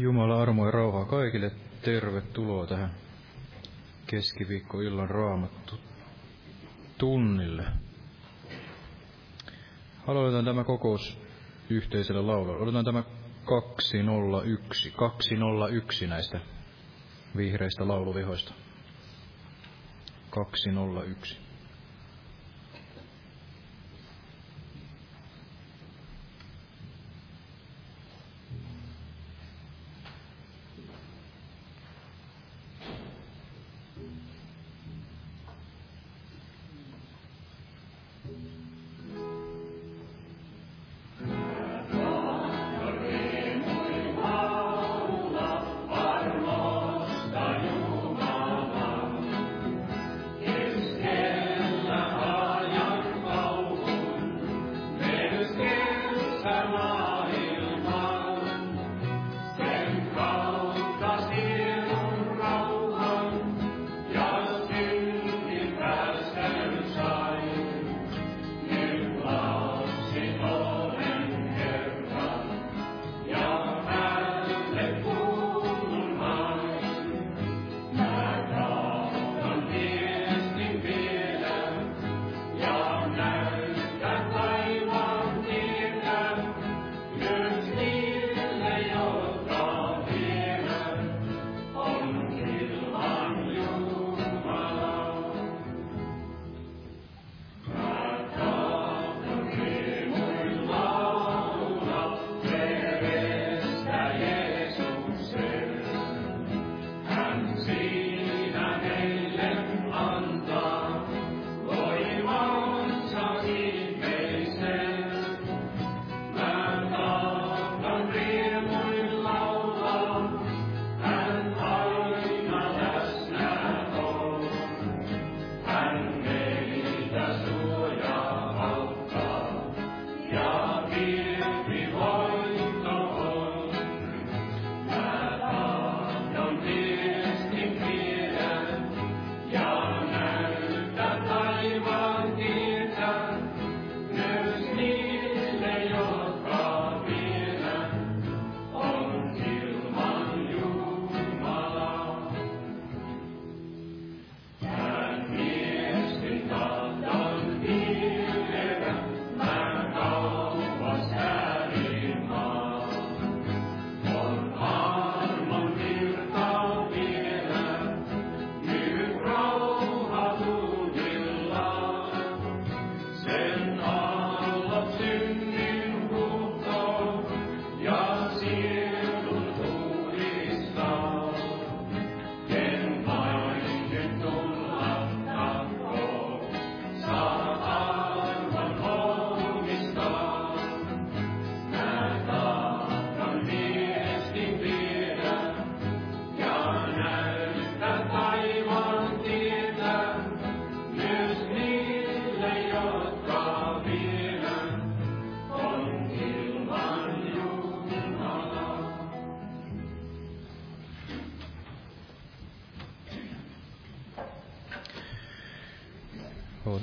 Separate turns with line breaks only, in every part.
Jumala armo ja rauhaa kaikille. Tervetuloa tähän keskiviikkoillan raamattu tunnille. Aloitetaan tämä kokous yhteisellä laululla. Otetaan tämä 201, 201 näistä vihreistä lauluvihoista. 201.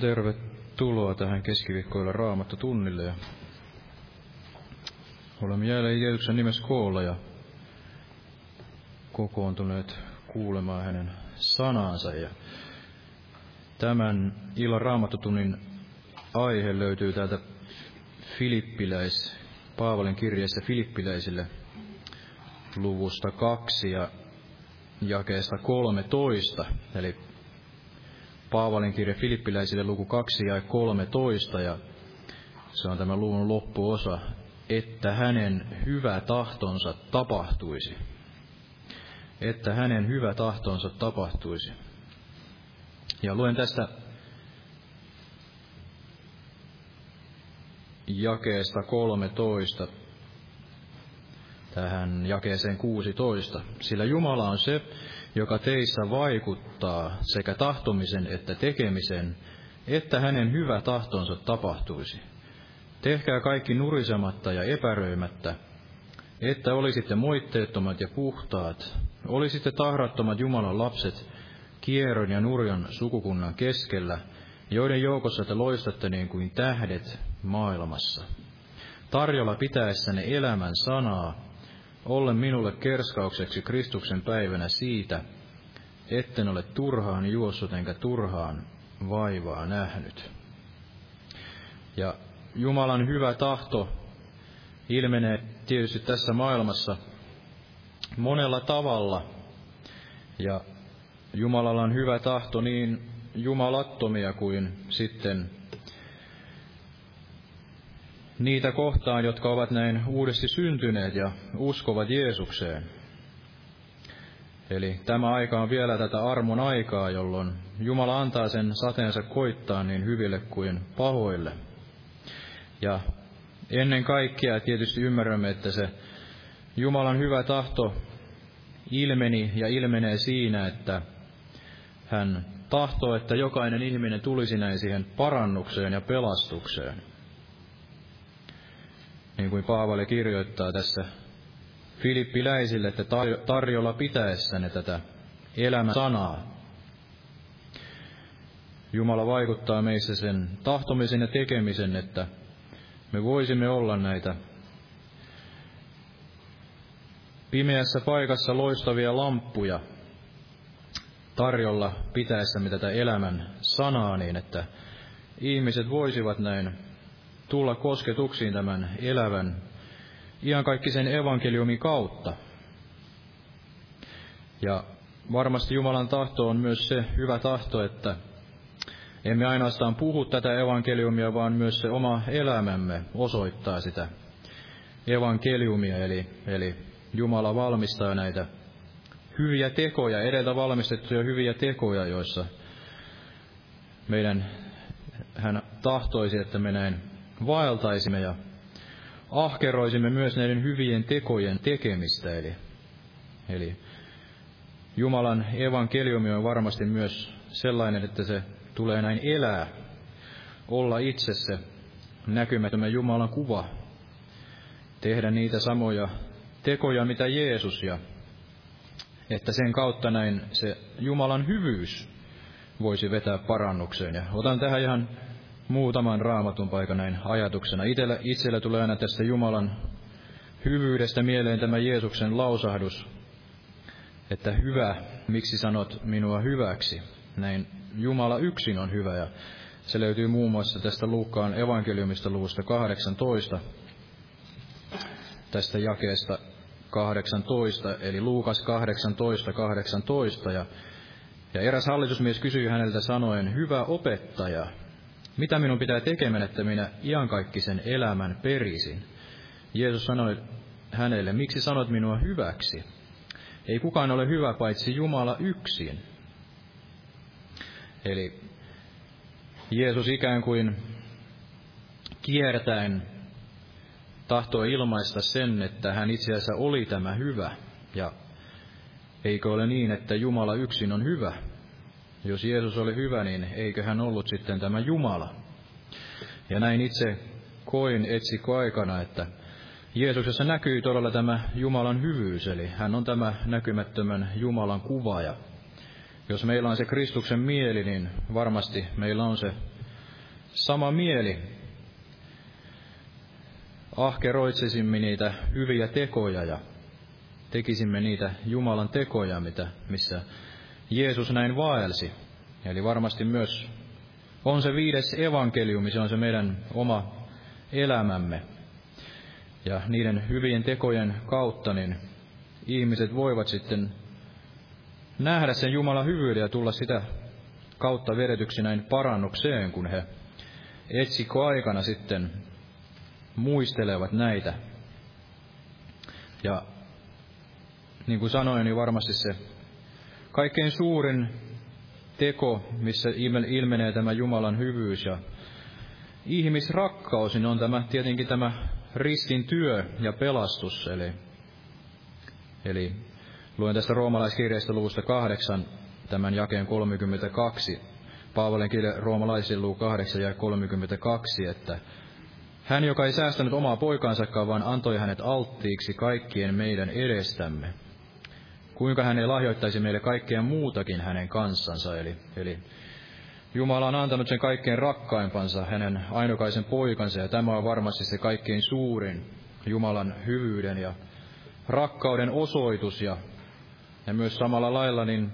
tervetuloa tähän keskiviikkoilla raamattu tunnille. Ja olemme jälleen Jeesuksen nimessä koolla ja kokoontuneet kuulemaan hänen sanansa. Ja tämän illan raamattotunnin aihe löytyy täältä Filippiläis, Paavalin kirjeessä Filippiläisille luvusta kaksi ja jakeesta 13, eli Paavalin kirja Filippiläisille luku 2 ja 13 ja se on tämä luvun loppuosa, että hänen hyvä tahtonsa tapahtuisi. Että hänen hyvä tahtonsa tapahtuisi. Ja luen tästä jakeesta 13 tähän jakeeseen 16. Sillä Jumala on se, joka teissä vaikuttaa sekä tahtomisen että tekemisen, että hänen hyvä tahtonsa tapahtuisi. Tehkää kaikki nurisematta ja epäröimättä, että olisitte moitteettomat ja puhtaat, olisitte tahrattomat Jumalan lapset kierron ja nurjan sukukunnan keskellä, joiden joukossa te loistatte niin kuin tähdet maailmassa. Tarjolla pitäessänne elämän sanaa,
ollen minulle kerskaukseksi Kristuksen päivänä siitä, etten ole turhaan juossut enkä turhaan vaivaa nähnyt. Ja Jumalan hyvä tahto ilmenee tietysti tässä maailmassa monella tavalla. Ja Jumalalla on hyvä tahto niin jumalattomia kuin sitten niitä kohtaan, jotka ovat näin uudesti syntyneet ja uskovat Jeesukseen. Eli tämä aika on vielä tätä armon aikaa, jolloin Jumala antaa sen sateensa koittaa niin hyville kuin pahoille. Ja ennen kaikkea tietysti ymmärrämme, että se Jumalan hyvä tahto ilmeni ja ilmenee siinä, että hän tahtoo, että jokainen ihminen tulisi näin siihen parannukseen ja pelastukseen. Niin kuin Paavali kirjoittaa tässä Filippiläisille, että tarjolla pitäessänne tätä elämän sanaa. Jumala vaikuttaa meissä sen tahtomisen ja tekemisen, että me voisimme olla näitä pimeässä paikassa loistavia lamppuja tarjolla pitäessämme tätä elämän sanaa niin, että ihmiset voisivat näin tulla kosketuksiin tämän elävän iankaikkisen evankeliumin kautta. Ja varmasti Jumalan tahto on myös se hyvä tahto, että emme ainoastaan puhu tätä evankeliumia, vaan myös se oma elämämme osoittaa sitä evankeliumia, eli, eli Jumala valmistaa näitä hyviä tekoja, edeltä valmistettuja hyviä tekoja, joissa meidän, hän tahtoisi, että me näin vaeltaisimme ja ahkeroisimme myös näiden hyvien tekojen tekemistä. Eli, eli Jumalan evankeliumi on varmasti myös sellainen, että se tulee näin elää, olla itse se näkymätön Jumalan kuva, tehdä niitä samoja tekoja, mitä Jeesus, ja että sen kautta näin se Jumalan hyvyys voisi vetää parannukseen. Ja otan tähän ihan muutaman raamatun paikan näin ajatuksena. Itellä, itsellä tulee aina tästä Jumalan hyvyydestä mieleen tämä Jeesuksen lausahdus, että hyvä, miksi sanot minua hyväksi? Näin Jumala yksin on hyvä ja se löytyy muun muassa tästä Luukkaan evankeliumista luvusta 18, tästä jakeesta 18, eli Luukas 18, 18, ja, ja eräs hallitusmies kysyi häneltä sanoen, hyvä opettaja, mitä minun pitää tekemään, että minä iankaikkisen elämän perisin? Jeesus sanoi hänelle, miksi sanot minua hyväksi? Ei kukaan ole hyvä paitsi Jumala yksin. Eli Jeesus ikään kuin kiertäen tahtoi ilmaista sen, että hän itse asiassa oli tämä hyvä. Ja eikö ole niin, että Jumala yksin on hyvä? Jos Jeesus oli hyvä, niin eikö hän ollut sitten tämä Jumala? Ja näin itse koin etsikkoaikana, että Jeesuksessa näkyy todella tämä Jumalan hyvyys, eli hän on tämä näkymättömän Jumalan kuva. Ja jos meillä on se Kristuksen mieli, niin varmasti meillä on se sama mieli. Ahkeroitsisimme niitä hyviä tekoja ja tekisimme niitä Jumalan tekoja, mitä, missä Jeesus näin vaelsi. Eli varmasti myös on se viides evankeliumi, se on se meidän oma elämämme. Ja niiden hyvien tekojen kautta niin ihmiset voivat sitten nähdä sen Jumalan hyvyyden ja tulla sitä kautta vedetyksi näin parannukseen, kun he etsikko aikana sitten muistelevat näitä. Ja niin kuin sanoin, niin varmasti se kaikkein suurin teko, missä ilmenee tämä Jumalan hyvyys ja ihmisrakkaus, niin on tämä tietenkin tämä ristin työ ja pelastus. Eli, eli luen tästä roomalaiskirjasta luvusta kahdeksan tämän jakeen 32. Paavalin kirja roomalaisille luu 8 ja 32, että hän, joka ei säästänyt omaa poikaansakaan, vaan antoi hänet alttiiksi kaikkien meidän edestämme, kuinka hän ei lahjoittaisi meille kaikkea muutakin hänen kanssansa. Eli, eli Jumala on antanut sen kaikkein rakkaimpansa, hänen ainokaisen poikansa, ja tämä on varmasti se kaikkein suurin Jumalan hyvyyden ja rakkauden osoitus ja, ja myös samalla lailla niin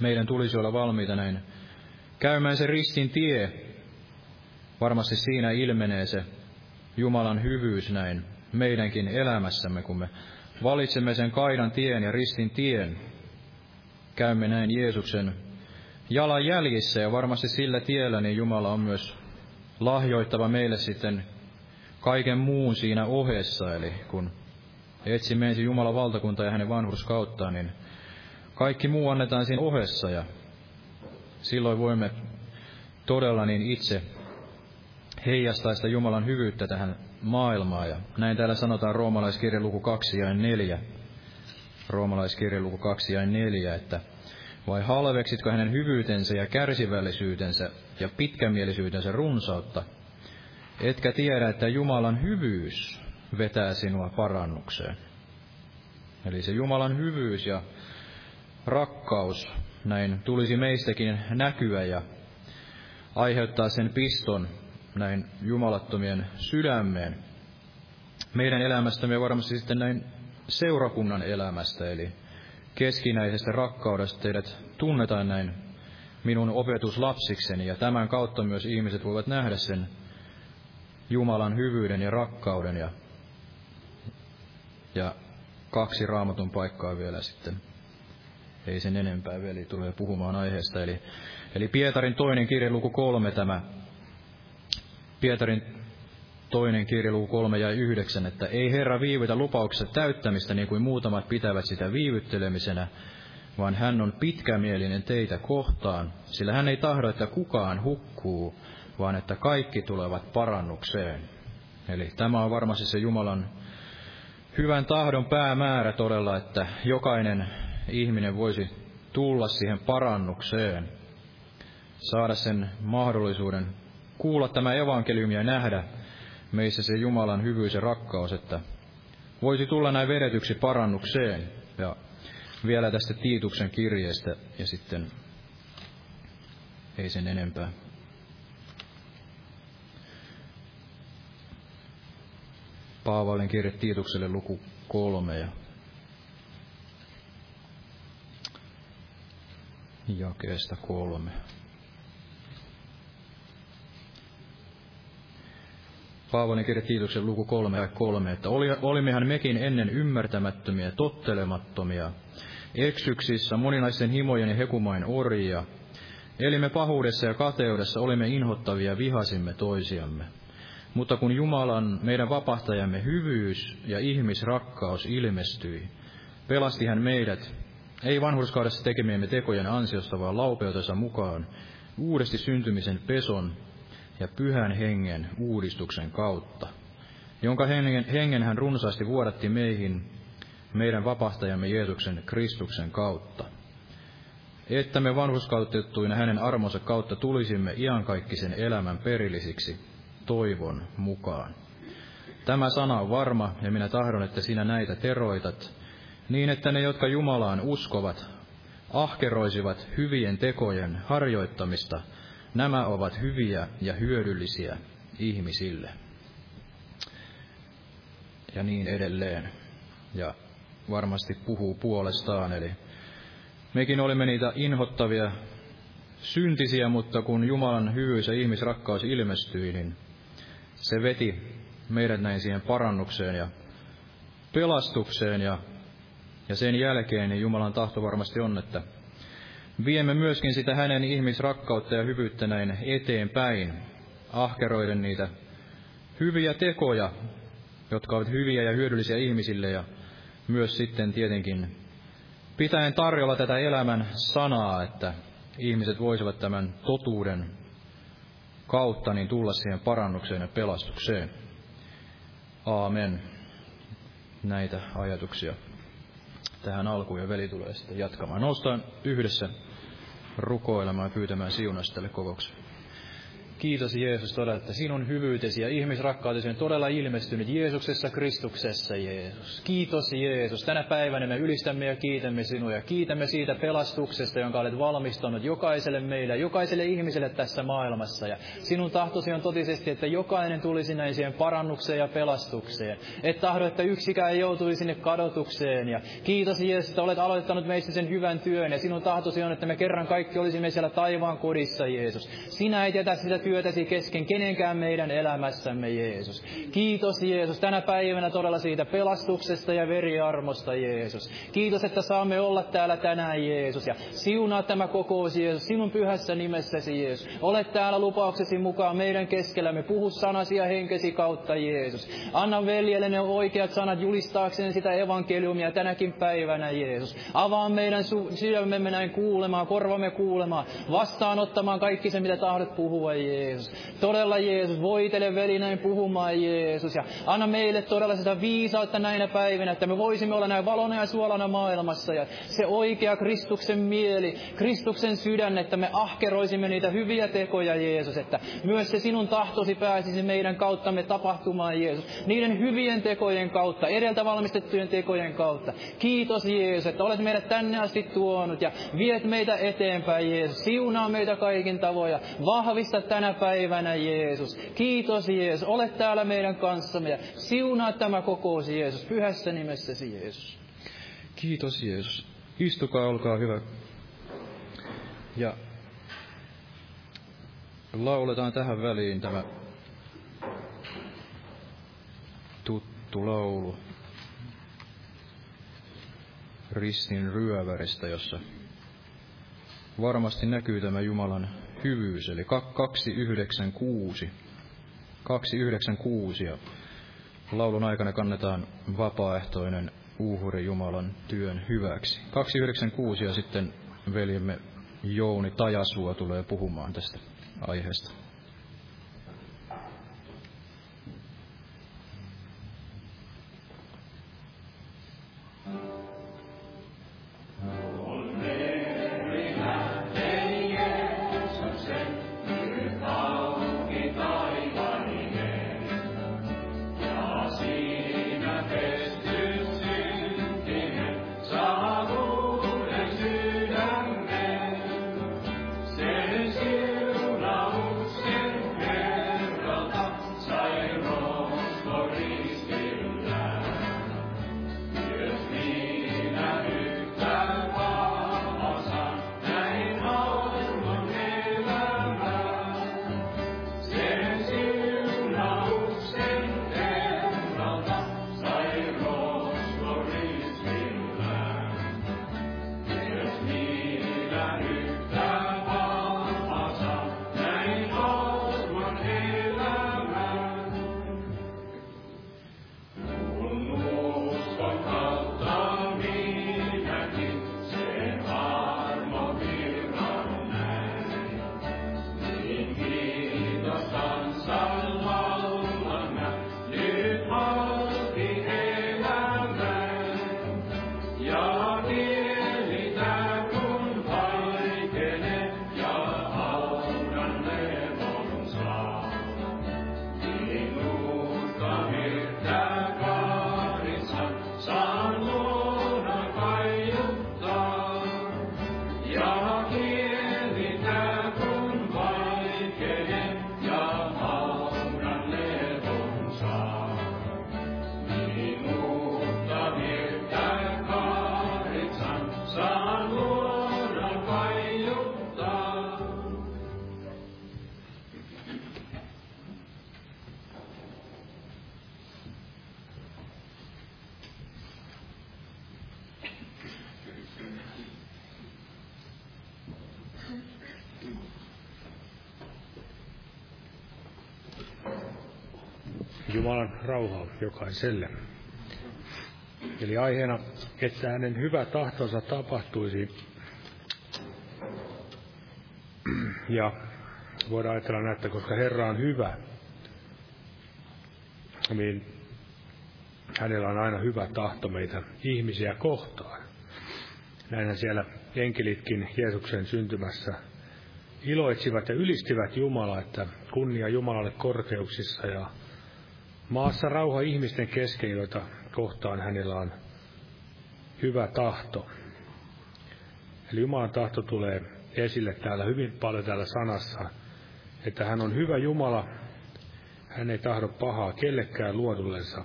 meidän tulisi olla valmiita näin käymään se ristin tie. Varmasti siinä ilmenee se Jumalan hyvyys näin meidänkin elämässämme, kun me valitsemme sen kaidan tien ja ristin tien. Käymme näin Jeesuksen jalanjäljissä ja varmasti sillä tiellä niin Jumala on myös lahjoittava meille sitten kaiken muun siinä ohessa, eli kun etsimme ensin Jumalan valtakuntaa ja hänen vanhurskauttaan, niin kaikki muu annetaan siinä ohessa ja silloin voimme todella niin itse heijastaa sitä Jumalan hyvyyttä tähän maailmaan. Ja näin täällä sanotaan roomalaiskirjan luku 2 ja 4. Roomalaiskirjan luku 2 ja 4, että vai halveksitko hänen hyvyytensä ja kärsivällisyytensä ja pitkämielisyytensä runsautta, etkä tiedä, että Jumalan hyvyys vetää sinua parannukseen. Eli se Jumalan hyvyys ja rakkaus näin tulisi meistäkin näkyä ja aiheuttaa sen piston näin jumalattomien sydämeen. Meidän elämästämme ja varmasti sitten näin seurakunnan elämästä, eli keskinäisestä rakkaudesta teidät tunnetaan näin minun opetuslapsikseni, ja tämän kautta myös ihmiset voivat nähdä sen Jumalan hyvyyden ja rakkauden, ja, ja kaksi raamatun paikkaa vielä sitten. Ei sen enempää, veli tulee puhumaan aiheesta. Eli, eli Pietarin toinen kirje, luku kolme tämä. Pietarin toinen kirja luku 3 ja 9, että ei Herra viivytä lupauksen täyttämistä niin kuin muutamat pitävät sitä viivyttelemisenä, vaan hän on pitkämielinen teitä kohtaan, sillä hän ei tahdo, että kukaan hukkuu, vaan että kaikki tulevat parannukseen. Eli tämä on varmasti se Jumalan hyvän tahdon päämäärä todella, että jokainen ihminen voisi tulla siihen parannukseen, saada sen mahdollisuuden kuulla tämä evankeliumi ja nähdä, meissä se Jumalan hyvyys ja rakkaus, että voisi tulla näin vedetyksi parannukseen. Ja vielä tästä Tiituksen kirjeestä ja sitten ei sen enempää. Paavalin kirje Tiitukselle luku kolme ja jakeesta kolme. Paavolin kirja Tiituksen luku 3 ja 3, että oli, olimmehan mekin ennen ymmärtämättömiä, tottelemattomia, eksyksissä, moninaisten himojen ja hekumain orjia. Elimme pahuudessa ja kateudessa, olimme inhottavia, vihasimme toisiamme. Mutta kun Jumalan, meidän vapahtajamme hyvyys ja ihmisrakkaus ilmestyi, pelasti hän meidät, ei vanhurskaudessa tekemiemme tekojen ansiosta, vaan laupeutensa mukaan, uudesti syntymisen peson ja pyhän hengen uudistuksen kautta, jonka hengen, hengen hän runsaasti vuodatti meihin meidän vapahtajamme Jeesuksen Kristuksen kautta, että me vanhuskautettuina hänen armonsa kautta tulisimme iankaikkisen elämän perillisiksi toivon mukaan. Tämä sana on varma, ja minä tahdon, että sinä näitä teroitat, niin että ne, jotka Jumalaan uskovat, ahkeroisivat hyvien tekojen harjoittamista – Nämä ovat hyviä ja hyödyllisiä ihmisille. Ja niin edelleen. Ja varmasti puhuu puolestaan, eli mekin olimme niitä inhottavia syntisiä, mutta kun Jumalan hyvyys ja ihmisrakkaus ilmestyi, niin se veti meidät näin siihen parannukseen ja pelastukseen ja, ja sen jälkeen niin Jumalan tahto varmasti on, että viemme myöskin sitä hänen ihmisrakkautta ja hyvyyttä näin eteenpäin, ahkeroiden niitä hyviä tekoja, jotka ovat hyviä ja hyödyllisiä ihmisille ja myös sitten tietenkin pitäen tarjolla tätä elämän sanaa, että ihmiset voisivat tämän totuuden kautta niin tulla siihen parannukseen ja pelastukseen. Aamen. Näitä ajatuksia tähän alkuun ja veli tulee sitten jatkamaan. Noustaan yhdessä rukoilemaan ja pyytämään siunasta tälle kokoukselle.
Kiitos Jeesus todella, että sinun hyvyytesi ja ihmisrakkautesi on todella ilmestynyt Jeesuksessa Kristuksessa, Jeesus. Kiitos Jeesus. Tänä päivänä me ylistämme ja kiitämme sinua ja kiitämme siitä pelastuksesta, jonka olet valmistanut jokaiselle meille, jokaiselle ihmiselle tässä maailmassa. Ja sinun tahtosi on totisesti, että jokainen tulisi näin siihen parannukseen ja pelastukseen. Et tahdo, että yksikään ei joutuisi sinne kadotukseen. Ja kiitos Jeesus, että olet aloittanut meissä sen hyvän työn. Ja sinun tahtosi on, että me kerran kaikki olisimme siellä taivaan kodissa, Jeesus. Sinä ei jätä sitä työtäsi kesken kenenkään meidän elämässämme, Jeesus. Kiitos, Jeesus, tänä päivänä todella siitä pelastuksesta ja veriarmosta, Jeesus. Kiitos, että saamme olla täällä tänään, Jeesus. Ja siunaa tämä kokous, Jeesus, sinun pyhässä nimessäsi, Jeesus. Olet täällä lupauksesi mukaan meidän keskellämme. Puhu sanasi ja henkesi kautta, Jeesus. Anna veljelle ne oikeat sanat julistaakseen sitä evankeliumia tänäkin päivänä, Jeesus. Avaa meidän su- sydämemme näin kuulemaan, korvamme kuulemaan, vastaanottamaan kaikki se, mitä tahdot puhua, Jeesus. Todella, Jeesus, voitele veli näin puhumaan, Jeesus. Ja anna meille todella sitä viisautta näinä päivinä, että me voisimme olla näin valona ja suolana maailmassa. Ja se oikea Kristuksen mieli, Kristuksen sydän, että me ahkeroisimme niitä hyviä tekoja, Jeesus. Että myös se sinun tahtosi pääsisi meidän kauttamme tapahtumaan, Jeesus. Niiden hyvien tekojen kautta, edeltä valmistettujen tekojen kautta. Kiitos, Jeesus, että olet meidät tänne asti tuonut ja viet meitä eteenpäin, Jeesus. Siunaa meitä kaikin tavoin ja vahvista tänä päivänä, Jeesus. Kiitos, Jeesus. Olet täällä meidän kanssamme ja siunaa tämä kokous, Jeesus. Pyhässä nimessäsi, Jeesus.
Kiitos, Jeesus. Istukaa, olkaa hyvä. Ja lauletaan tähän väliin tämä tuttu laulu ristin ryöväristä, jossa varmasti näkyy tämä Jumalan hyvyys, eli 296. 296 ja laulun aikana kannetaan vapaaehtoinen uhri Jumalan työn hyväksi. 296 ja sitten veljemme Jouni Tajasua tulee puhumaan tästä aiheesta.
Jumalan rauhaa jokaiselle. Eli aiheena, että hänen hyvä tahtonsa tapahtuisi. Ja voidaan ajatella näin, että koska Herra on hyvä, niin hänellä on aina hyvä tahto meitä ihmisiä kohtaan. Näinhän siellä enkelitkin Jeesuksen syntymässä iloitsivat ja ylistivät Jumalaa, että kunnia Jumalalle korkeuksissa ja maassa rauha ihmisten kesken, joita kohtaan hänellä on hyvä tahto. Eli Jumalan tahto tulee esille täällä hyvin paljon täällä sanassa, että hän on hyvä Jumala, hän ei tahdo pahaa kellekään luodullensa.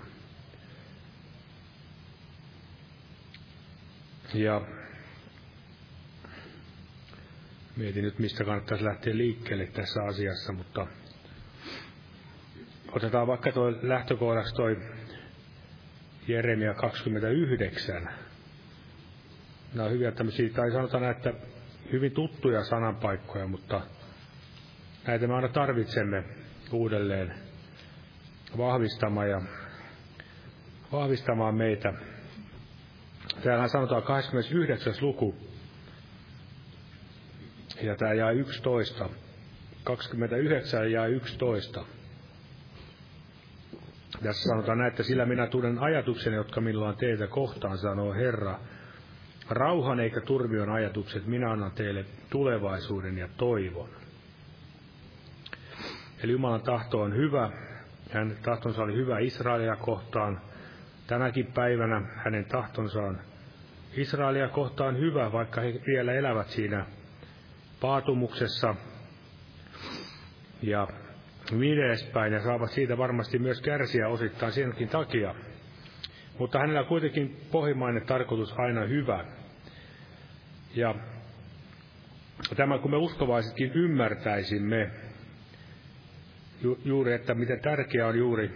Ja mietin nyt, mistä kannattaisi lähteä liikkeelle tässä asiassa, mutta otetaan vaikka tuo lähtökohdaksi toi Jeremia 29. Nämä on hyviä tämmöisiä, tai sanotaan että hyvin tuttuja sananpaikkoja, mutta näitä me aina tarvitsemme uudelleen vahvistamaan ja vahvistamaan meitä. Täällä sanotaan 29. luku, ja tämä jää 11. 29 jää 11. Tässä sanotaan näin, että sillä minä tunnen ajatukseni, jotka minulla on teitä kohtaan, sanoo Herra. Rauhan eikä turmion ajatukset, minä annan teille tulevaisuuden ja toivon. Eli Jumalan tahto on hyvä. Hänen tahtonsa oli hyvä Israelia kohtaan. Tänäkin päivänä hänen tahtonsa on Israelia kohtaan hyvä, vaikka he vielä elävät siinä paatumuksessa ja edespäin, ja saavat siitä varmasti myös kärsiä osittain senkin takia. Mutta hänellä on kuitenkin pohjimmainen tarkoitus aina hyvä. Ja tämä, kun me uskovaisetkin ymmärtäisimme ju, juuri, että miten tärkeää on juuri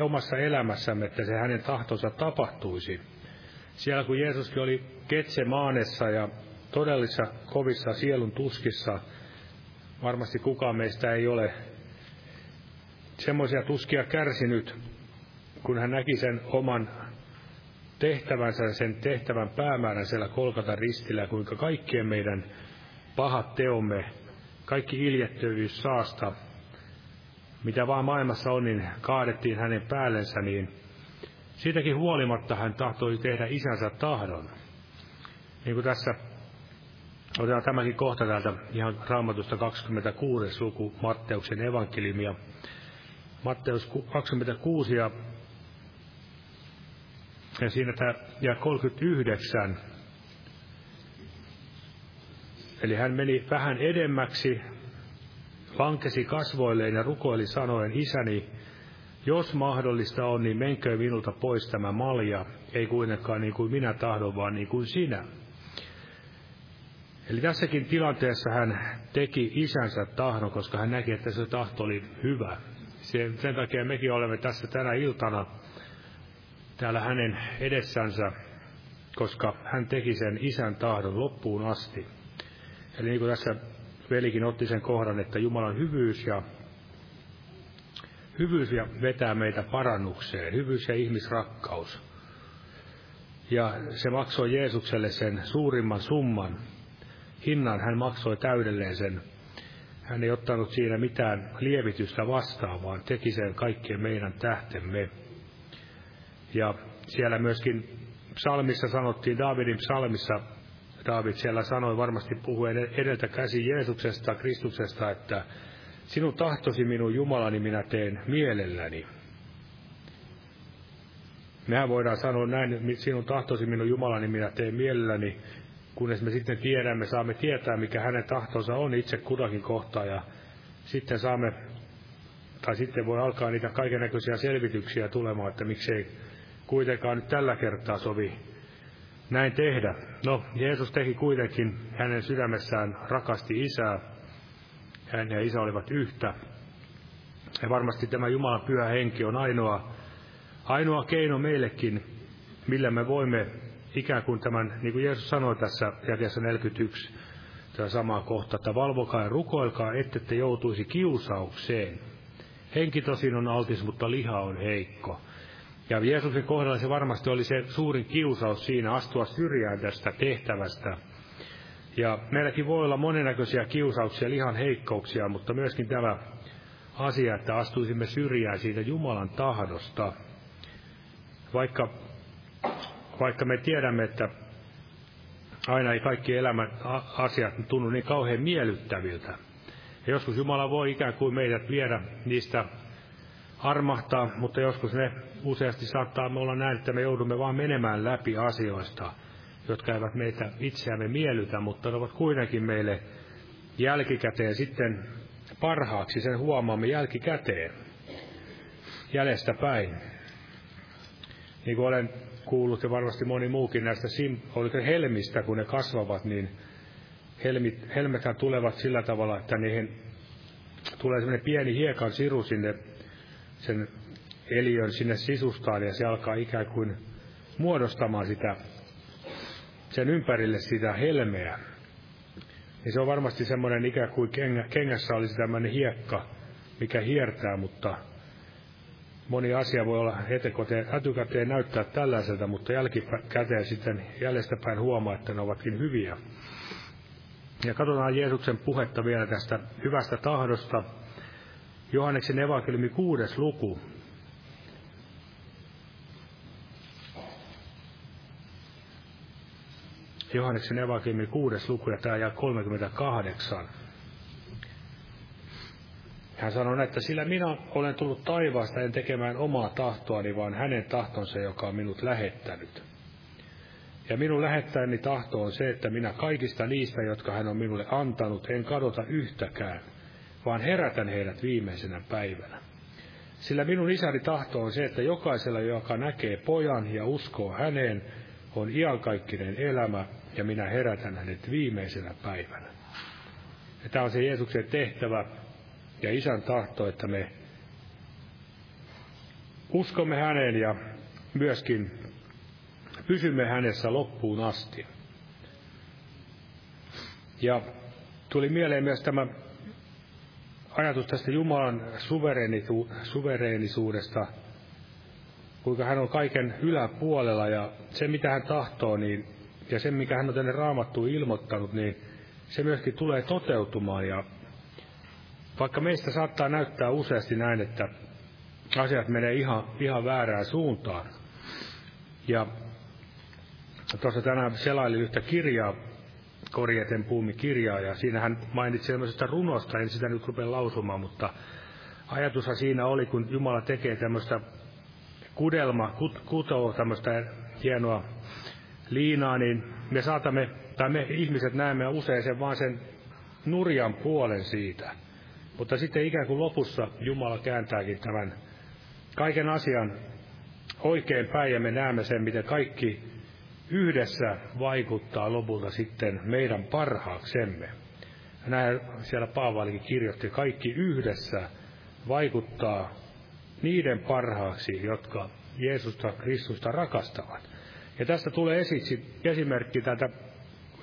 omassa elämässämme, että se hänen tahtonsa tapahtuisi. Siellä kun Jeesuskin oli Ketsemaanessa ja todellisissa kovissa sielun tuskissa, varmasti kukaan meistä ei ole semmoisia tuskia kärsinyt, kun hän näki sen oman tehtävänsä, sen tehtävän päämäärän siellä kolkata ristillä, kuinka kaikkien meidän pahat teomme, kaikki iljettyvyys saasta, mitä vaan maailmassa on, niin kaadettiin hänen päällensä, niin siitäkin huolimatta hän tahtoi tehdä isänsä tahdon. Niin kuin tässä otetaan tämäkin kohta täältä ihan raamatusta 26. luku Matteuksen evankeliumia. Matteus 26 ja, ja siinä tämä, ja 39. Eli hän meni vähän edemmäksi, lankesi kasvoilleen ja rukoili sanoen, isäni, jos mahdollista on, niin menkö minulta pois tämä malja, ei kuitenkaan niin kuin minä tahdon, vaan niin kuin sinä. Eli tässäkin tilanteessa hän teki isänsä tahdon, koska hän näki, että se tahto oli hyvä. Sen, sen takia mekin olemme tässä tänä iltana täällä hänen edessänsä, koska hän teki sen isän tahdon loppuun asti. Eli niin kuin tässä velikin otti sen kohdan, että Jumalan hyvyys ja hyvyys ja vetää meitä parannukseen, hyvyys ja ihmisrakkaus. Ja se maksoi Jeesukselle sen suurimman summan, hinnan hän maksoi täydelleen sen hän ei ottanut siinä mitään lievitystä vastaan, vaan teki sen kaikkien meidän tähtemme. Ja siellä myöskin psalmissa sanottiin, Davidin psalmissa, David siellä sanoi varmasti puhuen edeltä käsi Jeesuksesta, Kristuksesta, että sinun tahtosi minun Jumalani minä teen mielelläni. Mehän voidaan sanoa näin, sinun tahtosi minun Jumalani minä teen mielelläni, kunnes me sitten tiedämme, saamme tietää, mikä hänen tahtonsa on itse kudakin kohtaa, ja sitten saamme, tai sitten voi alkaa niitä kaikenlaisia selvityksiä tulemaan, että miksei kuitenkaan nyt tällä kertaa sovi näin tehdä. No, Jeesus teki kuitenkin, hänen sydämessään rakasti isää, hän ja isä olivat yhtä. Ja varmasti tämä Jumalan pyhä henki on ainoa, ainoa keino meillekin, millä me voimme ikään kuin tämän, niin kuin Jeesus sanoi tässä jakeessa 41, tämä sama kohta, että valvokaa ja rukoilkaa, ette te joutuisi kiusaukseen. Henki tosin on altis, mutta liha on heikko. Ja Jeesuksen kohdalla se varmasti oli se suurin kiusaus siinä astua syrjään tästä tehtävästä. Ja meilläkin voi olla monennäköisiä kiusauksia, lihan heikkouksia, mutta myöskin tämä asia, että astuisimme syrjään siitä Jumalan tahdosta. Vaikka vaikka me tiedämme, että aina ei kaikki elämän asiat tunnu niin kauhean miellyttäviltä. Ja joskus Jumala voi ikään kuin meidät viedä niistä armahtaa, mutta joskus ne useasti saattaa olla näin, että me joudumme vaan menemään läpi asioista, jotka eivät meitä itseämme miellytä, mutta ne ovat kuitenkin meille jälkikäteen sitten parhaaksi, sen huomaamme jälkikäteen, jäljestä päin. Niin kuin olen kuullut ja varmasti moni muukin näistä sim, oliko helmistä, kun ne kasvavat, niin helmit, helmethän tulevat sillä tavalla, että niihin tulee semmoinen pieni hiekan siru sinne sen eliön sinne sisustaan ja se alkaa ikään kuin muodostamaan sitä, sen ympärille sitä helmeä. Niin se on varmasti semmoinen ikään kuin kengä, kengässä olisi tämmöinen hiekka, mikä hiertää, mutta moni asia voi olla etukäteen näyttää tällaiselta, mutta jälkikäteen sitten jäljestäpäin huomaa, että ne ovatkin hyviä. Ja katsotaan Jeesuksen puhetta vielä tästä hyvästä tahdosta. Johanneksen evankeliumi kuudes luku. Johanneksen evankeliumi kuudes luku ja tämä jää 38. Hän sanoi, että sillä minä olen tullut taivaasta en tekemään omaa tahtoani, vaan hänen tahtonsa, joka on minut lähettänyt. Ja minun lähettäjäni tahto on se, että minä kaikista niistä, jotka hän on minulle antanut, en kadota yhtäkään, vaan herätän heidät viimeisenä päivänä. Sillä minun isäni tahto on se, että jokaisella, joka näkee pojan ja uskoo häneen, on iankaikkinen elämä, ja minä herätän hänet viimeisenä päivänä. Ja tämä on se Jeesuksen tehtävä ja isän tahto, että me uskomme häneen ja myöskin pysymme hänessä loppuun asti. Ja tuli mieleen myös tämä ajatus tästä Jumalan suvereenisuudesta, kuinka hän on kaiken yläpuolella ja se mitä hän tahtoo, niin, ja se mikä hän on tänne raamattuun ilmoittanut, niin se myöskin tulee toteutumaan. Ja vaikka meistä saattaa näyttää useasti näin, että asiat menee ihan, ihan väärään suuntaan, ja tuossa tänään selailin yhtä kirjaa, Korjeten puumi kirjaa, ja siinä hän mainitsi sellaisesta runosta, en sitä nyt rupea lausumaan, mutta ajatushan siinä oli, kun Jumala tekee tämmöistä kudelma, kut, kutoo tämmöistä hienoa liinaa, niin me saatamme, tai me ihmiset näemme usein sen vaan sen nurjan puolen siitä. Mutta sitten ikään kuin lopussa Jumala kääntääkin tämän kaiken asian oikein päin ja me näemme sen, miten kaikki yhdessä vaikuttaa lopulta sitten meidän parhaaksemme. Näin siellä Paavalikin kirjoitti, kaikki yhdessä vaikuttaa niiden parhaaksi, jotka Jeesusta Kristusta rakastavat. Ja tästä tulee esimerkki tätä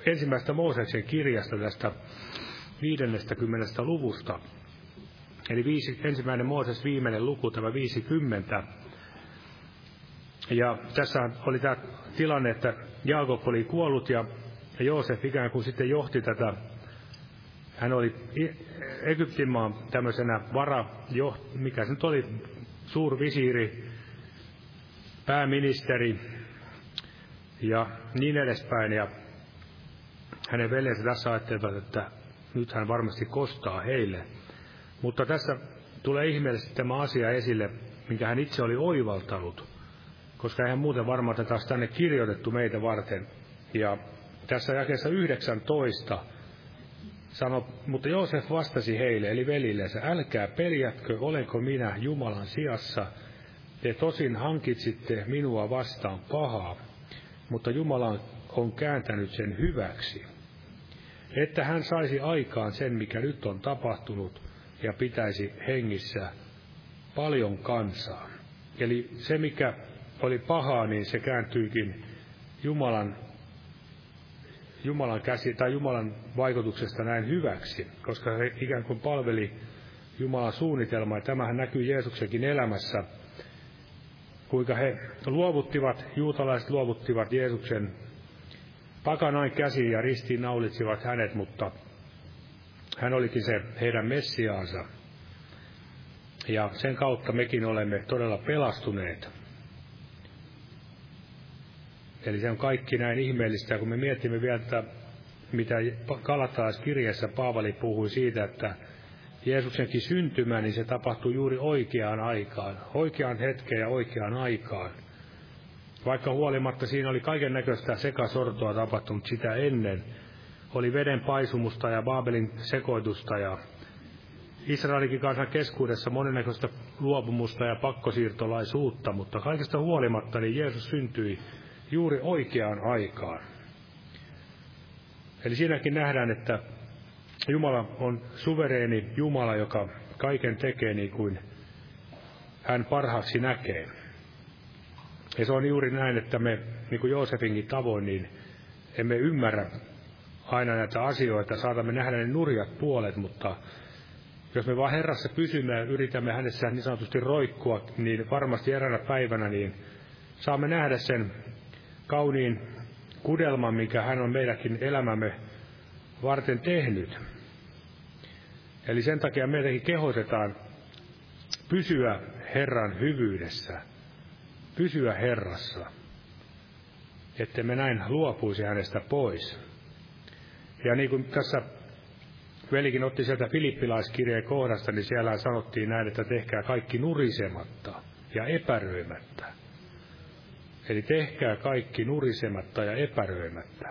ensimmäistä Mooseksen kirjasta tästä 50. luvusta. Eli viisi, ensimmäinen Mooses viimeinen luku, tämä 50. Ja tässä oli tämä tilanne, että Jaakob oli kuollut ja Joosef ikään kuin sitten johti tätä. Hän oli Egyptin maan tämmöisenä vara, mikä se nyt oli, suurvisiiri, pääministeri ja niin edespäin. Ja hänen veljensä tässä ajattelivat, että nyt hän varmasti kostaa heille. Mutta tässä tulee ihmeellisesti tämä asia esille, minkä hän itse oli oivaltanut koska eihän muuten varmaan tätä olisi tänne kirjoitettu meitä varten. Ja tässä jakeessa 19 sano, mutta Joosef vastasi heille, eli velilleensä, älkää peljätkö, olenko minä Jumalan sijassa, te tosin hankitsitte minua vastaan pahaa, mutta Jumala on kääntänyt sen hyväksi, että hän saisi aikaan sen, mikä nyt on tapahtunut, ja pitäisi hengissä paljon kansaa. Eli se, mikä oli pahaa, niin se kääntyikin Jumalan, Jumalan käsi tai Jumalan vaikutuksesta näin hyväksi, koska he ikään kuin palveli Jumalan suunnitelmaa. Ja tämähän näkyy Jeesuksenkin elämässä, kuinka he luovuttivat, juutalaiset luovuttivat Jeesuksen pakanain käsiin ja ristiin naulitsivat hänet, mutta hän olikin se heidän messiaansa. Ja sen kautta mekin olemme todella pelastuneet. Eli se on kaikki näin ihmeellistä, kun me mietimme vielä, että mitä Kalatalaiskirjassa Paavali puhui siitä, että Jeesuksenkin syntymä, niin se tapahtui juuri oikeaan aikaan, oikeaan hetkeen ja oikeaan aikaan. Vaikka huolimatta siinä oli kaiken näköistä sekasortoa tapahtunut sitä ennen, oli veden paisumusta ja Baabelin sekoitusta ja Israelikin kansan keskuudessa monennäköistä luopumusta ja pakkosiirtolaisuutta, mutta kaikesta huolimatta niin Jeesus syntyi juuri oikeaan aikaan. Eli siinäkin nähdään, että Jumala on suvereeni Jumala, joka kaiken tekee niin kuin hän parhaaksi näkee. Ja se on juuri näin, että me, niin kuin Joosefinkin tavoin, niin emme ymmärrä aina näitä asioita, saatamme nähdä ne nurjat puolet, mutta jos me vaan Herrassa pysymme ja yritämme hänessä niin sanotusti roikkua, niin varmasti eräänä päivänä niin saamme nähdä sen kauniin kudelman, mikä hän on meidänkin elämämme varten tehnyt. Eli sen takia meitäkin kehotetaan pysyä Herran hyvyydessä, pysyä Herrassa, että me näin luopuisi hänestä pois. Ja niin kuin tässä velikin otti sieltä filippilaiskirjeen kohdasta, niin siellä sanottiin näin, että tehkää kaikki nurisematta ja epäröimättä. Eli tehkää kaikki nurisematta ja epäröimättä.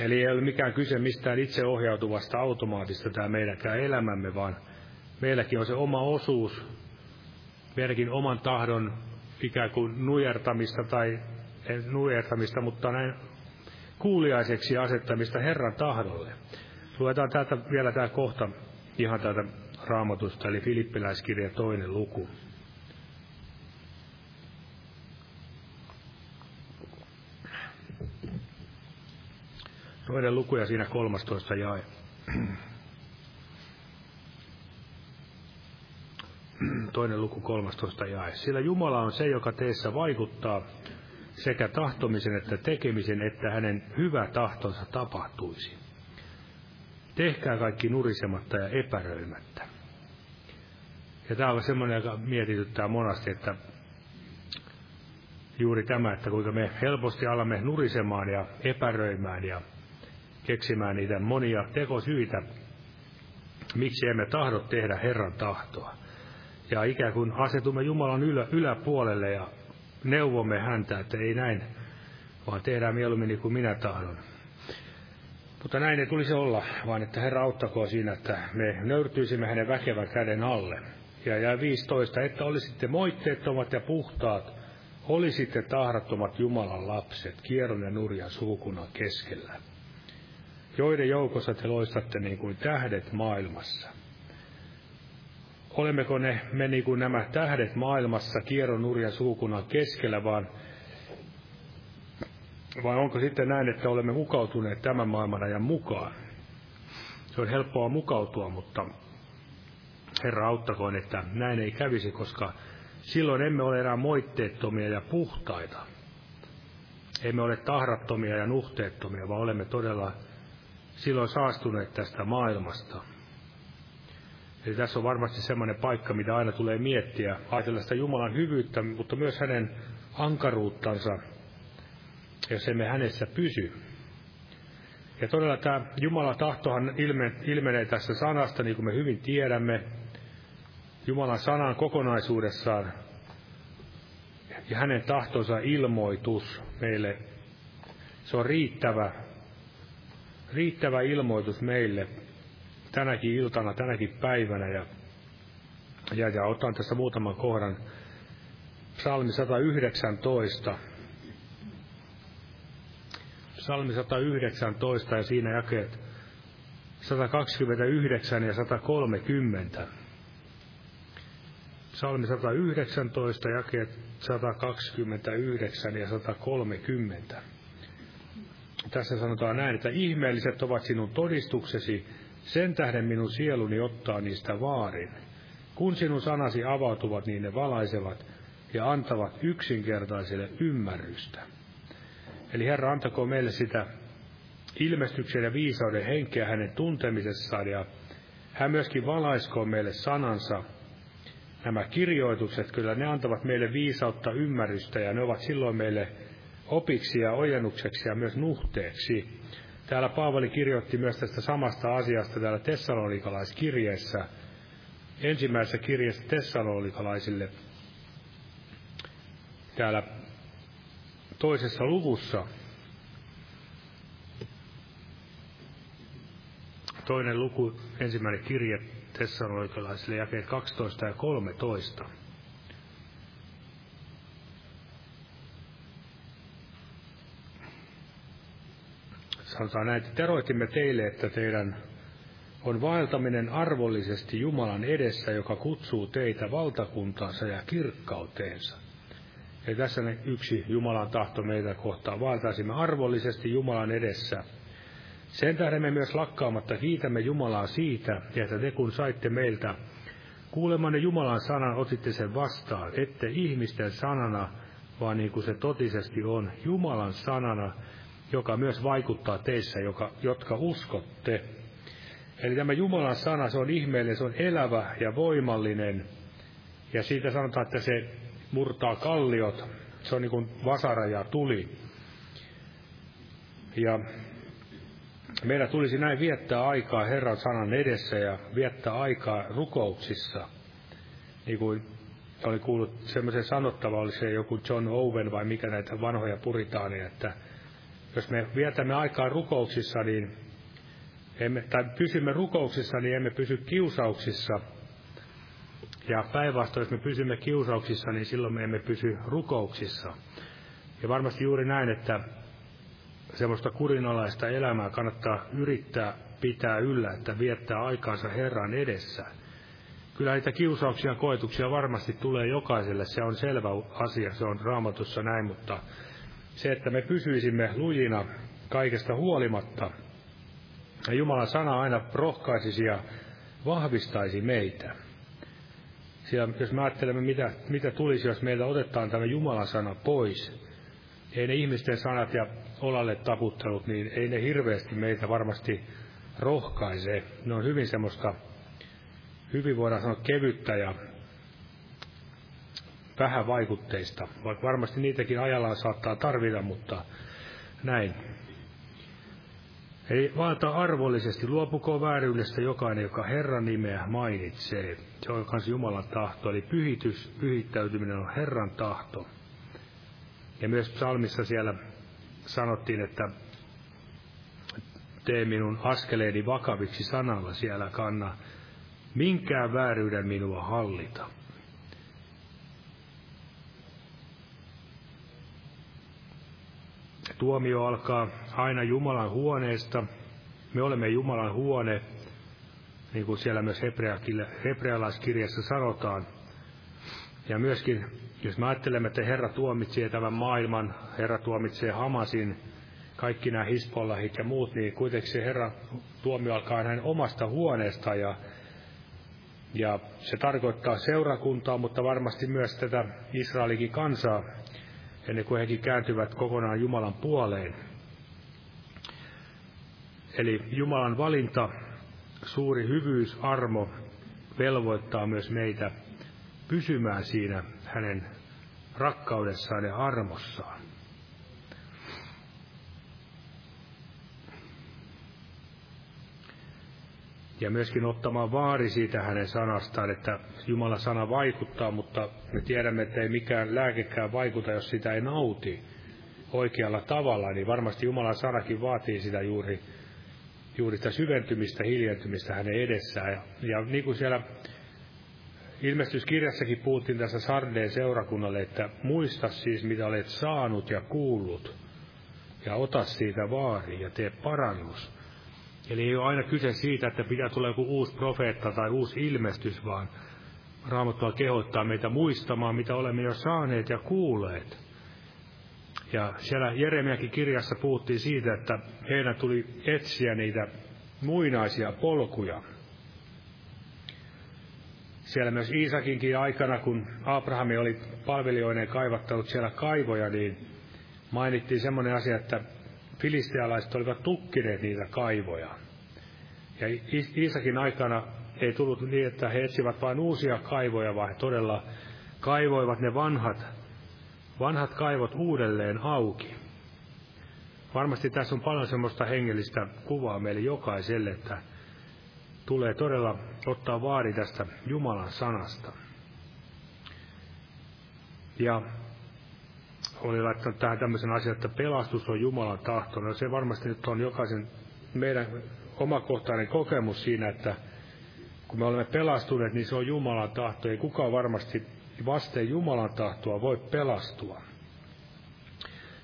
Eli ei ole mikään kyse mistään itseohjautuvasta automaatista tämä meidänkään elämämme, vaan meilläkin on se oma osuus, meidänkin oman tahdon ikään kuin nujertamista tai nujertamista, mutta näin kuuliaiseksi asettamista Herran tahdolle. Luetaan täältä vielä tämä kohta ihan täältä raamatusta, eli Filippiläiskirja toinen luku. Toinen luku ja siinä 13 jae. Toinen luku 13 jae. Sillä Jumala on se, joka teissä vaikuttaa sekä tahtomisen että tekemisen, että hänen hyvä tahtonsa tapahtuisi. Tehkää kaikki nurisematta ja epäröimättä. Ja tämä on semmoinen, joka mietityttää monasti, että juuri tämä, että kuinka me helposti alamme nurisemaan ja epäröimään ja keksimään niitä monia tekosyitä, miksi emme tahdo tehdä Herran tahtoa. Ja ikään kuin asetumme Jumalan ylä, yläpuolelle ja neuvomme häntä, että ei näin, vaan tehdään mieluummin niin kuin minä tahdon. Mutta näin ei tulisi olla, vaan että Herra auttakoon siinä, että me nöyrtyisimme hänen väkevän käden alle. Ja jää 15, että olisitte moitteettomat ja puhtaat, olisitte tahrattomat Jumalan lapset, kierron ja nurjan suukunnan keskellä joiden joukossa te loistatte niin kuin tähdet maailmassa. Olemmeko ne, me niin kuin nämä tähdet maailmassa kierron nurjan suukunnan keskellä, vaan vai onko sitten näin, että olemme mukautuneet tämän maailman ajan mukaan? Se on helppoa mukautua, mutta Herra auttakoon, että näin ei kävisi, koska silloin emme ole enää moitteettomia ja puhtaita. Emme ole tahrattomia ja nuhteettomia, vaan olemme todella silloin saastuneet tästä maailmasta. Eli tässä on varmasti semmoinen paikka, mitä aina tulee miettiä, ajatella sitä Jumalan hyvyyttä, mutta myös hänen ankaruuttansa, jos emme hänessä pysy. Ja todella tämä Jumalan tahtohan ilme, ilmenee tässä sanasta, niin kuin me hyvin tiedämme. Jumalan sanan kokonaisuudessaan ja hänen tahtonsa ilmoitus meille, se on riittävä riittävä ilmoitus meille tänäkin iltana, tänäkin päivänä. Ja, ja, ja otan tässä muutaman kohdan. Psalmi 119. Psalmi 119 ja siinä jakeet 129 ja 130. Psalmi 119, jakeet 129 ja 130 tässä sanotaan näin, että ihmeelliset ovat sinun todistuksesi, sen tähden minun sieluni ottaa niistä vaarin. Kun sinun sanasi avautuvat, niin ne valaisevat ja antavat yksinkertaiselle ymmärrystä. Eli Herra, antako meille sitä ilmestyksen ja viisauden henkeä hänen tuntemisessaan, ja hän myöskin valaiskoo meille sanansa. Nämä kirjoitukset, kyllä ne antavat meille viisautta, ymmärrystä, ja ne ovat silloin meille opiksi ja ojennukseksi ja myös nuhteeksi. Täällä Paavali kirjoitti myös tästä samasta asiasta täällä Tessalonikalaiskirjeessä, ensimmäisessä kirjeessä Tessalonikalaisille, täällä toisessa luvussa, toinen luku, ensimmäinen kirje Tessalonikalaisilta jakeet 12 ja 13. Sanotaan näin, että teroitimme teille, että teidän on vaeltaminen arvollisesti Jumalan edessä, joka kutsuu teitä valtakuntaansa ja kirkkauteensa. Ja tässä yksi Jumalan tahto meitä kohtaan. Vaeltaisimme arvollisesti Jumalan edessä – sen tähden me myös lakkaamatta kiitämme Jumalaa siitä, että te kun saitte meiltä kuulemanne Jumalan sanan otitte sen vastaan, ette ihmisten sanana, vaan niin kuin se totisesti on, Jumalan sanana, joka myös vaikuttaa teissä, joka, jotka uskotte. Eli tämä Jumalan sana, se on ihmeellinen, se on elävä ja voimallinen. Ja siitä sanotaan, että se murtaa kalliot. Se on niin kuin vasara ja tuli. Ja meidän tulisi näin viettää aikaa Herran sanan edessä ja viettää aikaa rukouksissa. Niin kuin oli kuullut semmoisen sanottava, oli se joku John Owen vai mikä näitä vanhoja puritaaneja, että jos me vietämme aikaa rukouksissa, niin emme, tai pysymme rukouksissa, niin emme pysy kiusauksissa. Ja päinvastoin, jos me pysymme kiusauksissa, niin silloin me emme pysy rukouksissa. Ja varmasti juuri näin, että semmoista kurinalaista elämää kannattaa yrittää pitää yllä, että viettää aikaansa Herran edessä. Kyllä niitä kiusauksia ja koetuksia varmasti tulee jokaiselle, se on selvä asia, se on raamatussa näin, mutta se, että me pysyisimme lujina kaikesta huolimatta, ja Jumalan sana aina rohkaisisi ja vahvistaisi meitä. Sillä jos me ajattelemme, mitä, mitä tulisi, jos meiltä otetaan tämä Jumalan sana pois, ei ne ihmisten sanat ja olalle taputtelut, niin ei ne hirveästi meitä varmasti rohkaise. Ne on hyvin semmoista, hyvin voidaan sanoa kevyttä ja vähän vaikutteista, vaikka varmasti niitäkin ajallaan saattaa tarvita, mutta näin. Eli vaata arvollisesti, luopuko vääryydestä jokainen, joka Herran nimeä mainitsee. Se on myös Jumalan tahto, eli pyhitys, pyhittäytyminen on Herran tahto. Ja myös psalmissa siellä sanottiin, että tee minun askeleeni vakaviksi sanalla siellä kanna, minkään vääryyden minua hallita. Tuomio alkaa aina Jumalan huoneesta. Me olemme Jumalan huone, niin kuin siellä myös hebrealaiskirjassa sanotaan. Ja myöskin jos me ajattelemme, että Herra tuomitsee tämän maailman, Herra tuomitsee Hamasin, kaikki nämä Hispollahit ja muut, niin kuitenkin se Herra tuomio alkaa hänen omasta huoneesta ja, ja se tarkoittaa seurakuntaa, mutta varmasti myös tätä Israelikin kansaa, ennen kuin hekin kääntyvät kokonaan Jumalan puoleen. Eli Jumalan valinta, suuri hyvyys, armo velvoittaa myös meitä pysymään siinä hänen rakkaudessaan ja armossaan. Ja myöskin ottamaan vaari siitä hänen sanastaan, että Jumalan sana vaikuttaa, mutta me tiedämme, että ei mikään lääkekään vaikuta, jos sitä ei nauti oikealla tavalla, niin varmasti Jumalan sanakin vaatii sitä juuri, juuri sitä syventymistä, hiljentymistä hänen edessään. Ja, ja niin kuin siellä Ilmestyskirjassakin puhuttiin tässä Sardeen seurakunnalle, että muista siis mitä olet saanut ja kuullut, ja ota siitä vaari ja tee parannus. Eli ei ole aina kyse siitä, että pitää tulla joku uusi profeetta tai uusi ilmestys, vaan Raamattua kehottaa meitä muistamaan, mitä olemme jo saaneet ja kuulleet. Ja siellä Jeremiakin kirjassa puhuttiin siitä, että heidän tuli etsiä niitä muinaisia polkuja, siellä myös Iisakinkin aikana, kun Abrahami oli palvelijoineen kaivattanut siellä kaivoja, niin mainittiin semmoinen asia, että filistealaiset olivat tukkineet niitä kaivoja. Ja Iisakin aikana ei tullut niin, että he etsivät vain uusia kaivoja, vaan he todella kaivoivat ne vanhat, vanhat kaivot uudelleen auki. varmasti tässä on paljon semmoista hengellistä kuvaa meille jokaiselle, että tulee todella ottaa vaari tästä Jumalan sanasta. Ja oli laittanut tähän tämmöisen asian, että pelastus on Jumalan tahto. No se varmasti nyt on jokaisen meidän omakohtainen kokemus siinä, että kun me olemme pelastuneet, niin se on Jumalan tahto. Ei kukaan varmasti vasten Jumalan tahtoa voi pelastua.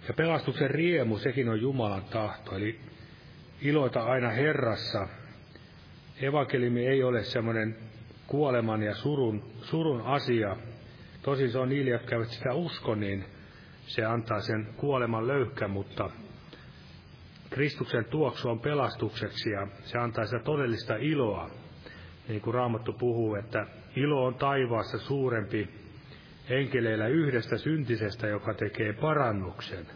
Ja pelastuksen riemu, sekin on Jumalan tahto. Eli iloita aina Herrassa. Evankeliumi ei ole semmoinen kuoleman ja surun, surun asia. Tosin se on niille, jotka eivät sitä usko, niin se antaa sen kuoleman löyhkä, mutta Kristuksen tuoksu on pelastukseksi ja se antaa sitä todellista iloa. Niin kuin Raamattu puhuu, että ilo on taivaassa suurempi enkeleillä yhdestä syntisestä, joka tekee parannuksen.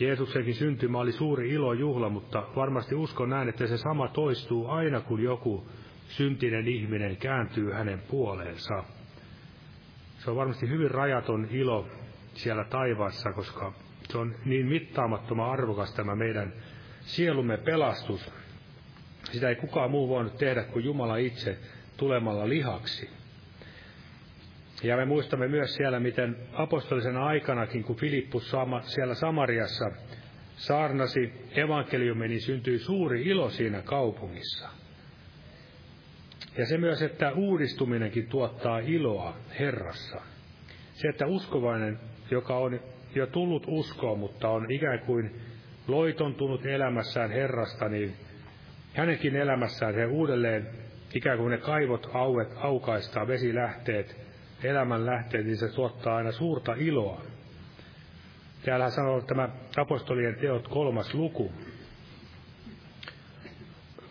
Jeesuksenkin syntymä oli suuri ilo juhla, mutta varmasti uskon näin, että se sama toistuu aina, kun joku syntinen ihminen kääntyy hänen puoleensa. Se on varmasti hyvin rajaton ilo siellä taivaassa, koska se on niin mittaamattoman arvokas tämä meidän sielumme pelastus. Sitä ei kukaan muu voinut tehdä kuin Jumala itse tulemalla lihaksi. Ja me muistamme myös siellä, miten apostolisena aikanakin, kun Filippus siellä Samariassa saarnasi evankeliumi, niin syntyi suuri ilo siinä kaupungissa. Ja se myös, että uudistuminenkin tuottaa iloa Herrassa. Se, että uskovainen, joka on jo tullut uskoon, mutta on ikään kuin loitontunut elämässään Herrasta, niin hänenkin elämässään se uudelleen ikään kuin ne kaivot auet, aukaistaa, vesilähteet, elämän lähteet, niin se tuottaa aina suurta iloa. Täällä sanoo tämä apostolien teot kolmas luku.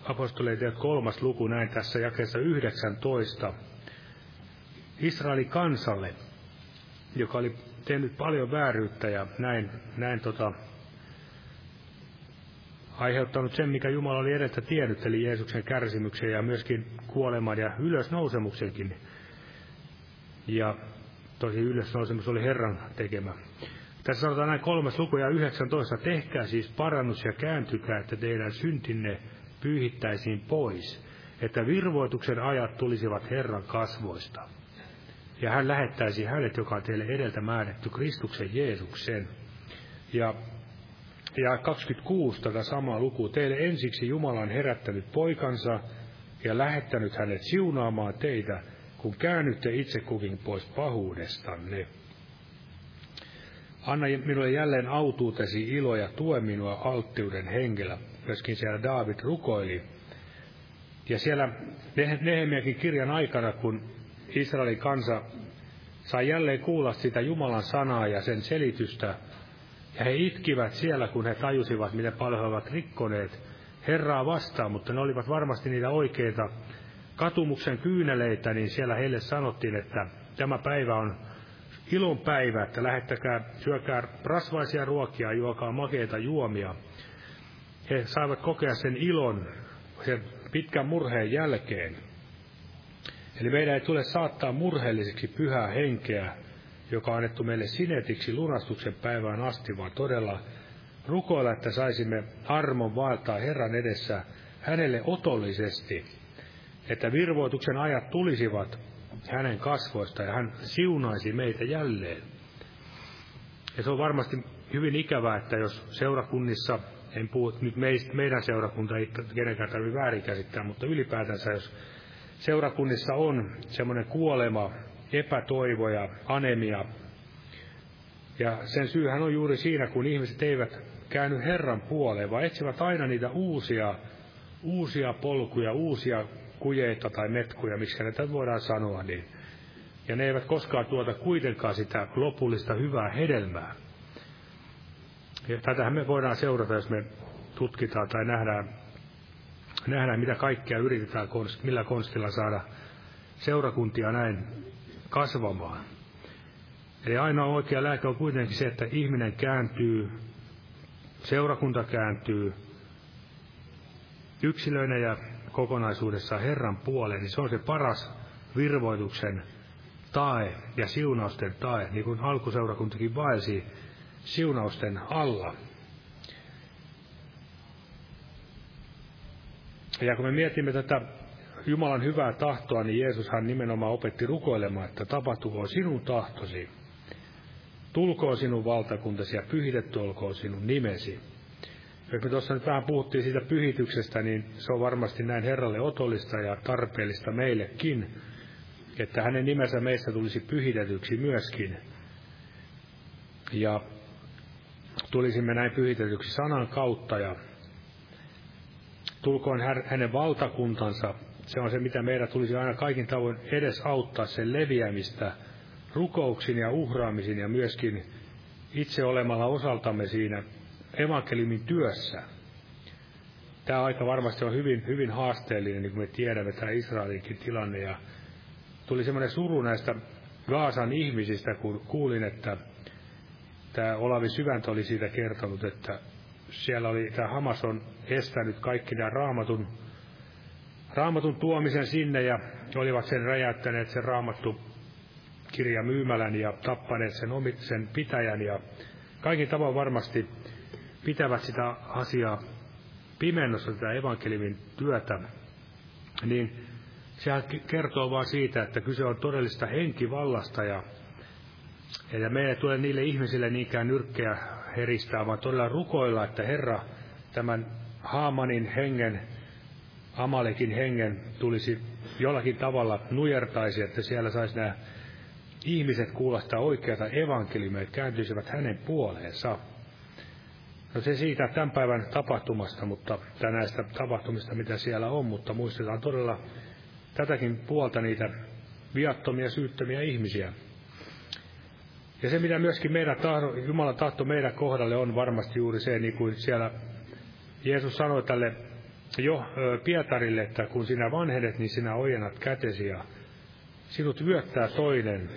Apostolien teot kolmas luku, näin tässä jakeessa 19. Israelin kansalle, joka oli tehnyt paljon vääryyttä ja näin, näin tota, aiheuttanut sen, mikä Jumala oli edestä tiennyt, eli Jeesuksen kärsimyksen ja myöskin kuoleman ja ylösnousemuksenkin. Ja tosi ylösnousemus oli Herran tekemä. Tässä sanotaan näin kolmas luku ja 19. Tehkää siis parannus ja kääntykää, että teidän syntinne pyyhittäisiin pois, että virvoituksen ajat tulisivat Herran kasvoista ja hän lähettäisi hänet, joka on teille edeltä määrätty, Kristuksen Jeesuksen. Ja, ja 26 tätä samaa lukua. Teille ensiksi Jumala on herättänyt poikansa ja lähettänyt hänet siunaamaan teitä, kun käännytte itse kukin pois pahuudestanne. Anna minulle jälleen autuutesi ilo ja tue minua alttiuden hengellä. Myöskin siellä David rukoili. Ja siellä Nehemiäkin kirjan aikana, kun Israelin kansa sai jälleen kuulla sitä Jumalan sanaa ja sen selitystä. Ja he itkivät siellä, kun he tajusivat, miten paljon he ovat rikkoneet Herraa vastaan, mutta ne olivat varmasti niitä oikeita katumuksen kyyneleitä, niin siellä heille sanottiin, että tämä päivä on ilon päivä, että lähettäkää, syökää rasvaisia ruokia, juokaa makeita juomia. He saivat kokea sen ilon sen pitkän murheen jälkeen. Eli meidän ei tule saattaa murheelliseksi pyhää henkeä, joka on annettu meille sinetiksi lunastuksen päivään asti, vaan todella rukoilla, että saisimme armon vaeltaa Herran edessä hänelle otollisesti, että virvoituksen ajat tulisivat hänen kasvoista ja hän siunaisi meitä jälleen. Ja se on varmasti hyvin ikävää, että jos seurakunnissa, en puhu nyt meistä, meidän seurakunta ei kenenkään tarvitse väärinkäsittää, mutta ylipäätänsä jos seurakunnissa on semmoinen kuolema, epätoivo ja anemia. Ja sen syyhän on juuri siinä, kun ihmiset eivät käänny Herran puoleen, vaan etsivät aina niitä uusia, uusia polkuja, uusia kujeita tai metkuja, miksi näitä voidaan sanoa, niin. Ja ne eivät koskaan tuota kuitenkaan sitä lopullista hyvää hedelmää. Ja tätähän me voidaan seurata, jos me tutkitaan tai nähdään nähdään, mitä kaikkea yritetään, millä konstilla saada seurakuntia näin kasvamaan. Eli ainoa oikea lääke on kuitenkin se, että ihminen kääntyy, seurakunta kääntyy yksilöinä ja kokonaisuudessaan Herran puoleen, niin se on se paras virvoituksen tae ja siunausten tae, niin kuin alkuseurakuntakin vaelsi siunausten alla. Ja kun me mietimme tätä Jumalan hyvää tahtoa, niin Jeesushan nimenomaan opetti rukoilemaan, että tapahtukoon sinun tahtosi. Tulkoon sinun valtakuntasi ja pyhitetty olkoon sinun nimesi. Jos me tuossa nyt vähän puhuttiin siitä pyhityksestä, niin se on varmasti näin Herralle otollista ja tarpeellista meillekin, että hänen nimensä meissä tulisi pyhitetyksi myöskin. Ja tulisimme näin pyhitetyksi sanan kautta ja tulkoon hänen valtakuntansa. Se on se, mitä meidän tulisi aina kaikin tavoin edes auttaa sen leviämistä rukouksin ja uhraamisin ja myöskin itse olemalla osaltamme siinä evankeliumin työssä. Tämä aika varmasti on hyvin, hyvin haasteellinen, niin kuin me tiedämme, tämä Israelinkin tilanne. Ja tuli semmoinen suru näistä Gaasan ihmisistä, kun kuulin, että tämä Olavi Syväntä oli siitä kertonut, että siellä oli, tämä Hamas on estänyt kaikki nämä raamatun, raamatun tuomisen sinne ja olivat sen räjäyttäneet sen raamattu kirja myymälän ja tappaneet sen, omit, sen pitäjän. Ja kaikin tavoin varmasti pitävät sitä asiaa pimennossa, tätä evankeliumin työtä, niin sehän kertoo vain siitä, että kyse on todellista henkivallasta ja, ja meidän ei tule niille ihmisille niinkään nyrkkeä heristää, vaan todella rukoilla, että Herra tämän Haamanin hengen, Amalekin hengen tulisi jollakin tavalla nujertaisi, että siellä saisi nämä ihmiset kuulostaa oikeata evankeliumia, että kääntyisivät hänen puoleensa. No se siitä tämän päivän tapahtumasta, mutta tai näistä tapahtumista, mitä siellä on, mutta muistetaan todella tätäkin puolta niitä viattomia, syyttömiä ihmisiä. Ja se, mitä myöskin meidän tahto, Jumalan tahto meidän kohdalle on varmasti juuri se, niin kuin siellä Jeesus sanoi tälle jo Pietarille, että kun sinä vanhenet, niin sinä ojennat kätesi ja sinut vyöttää toinen.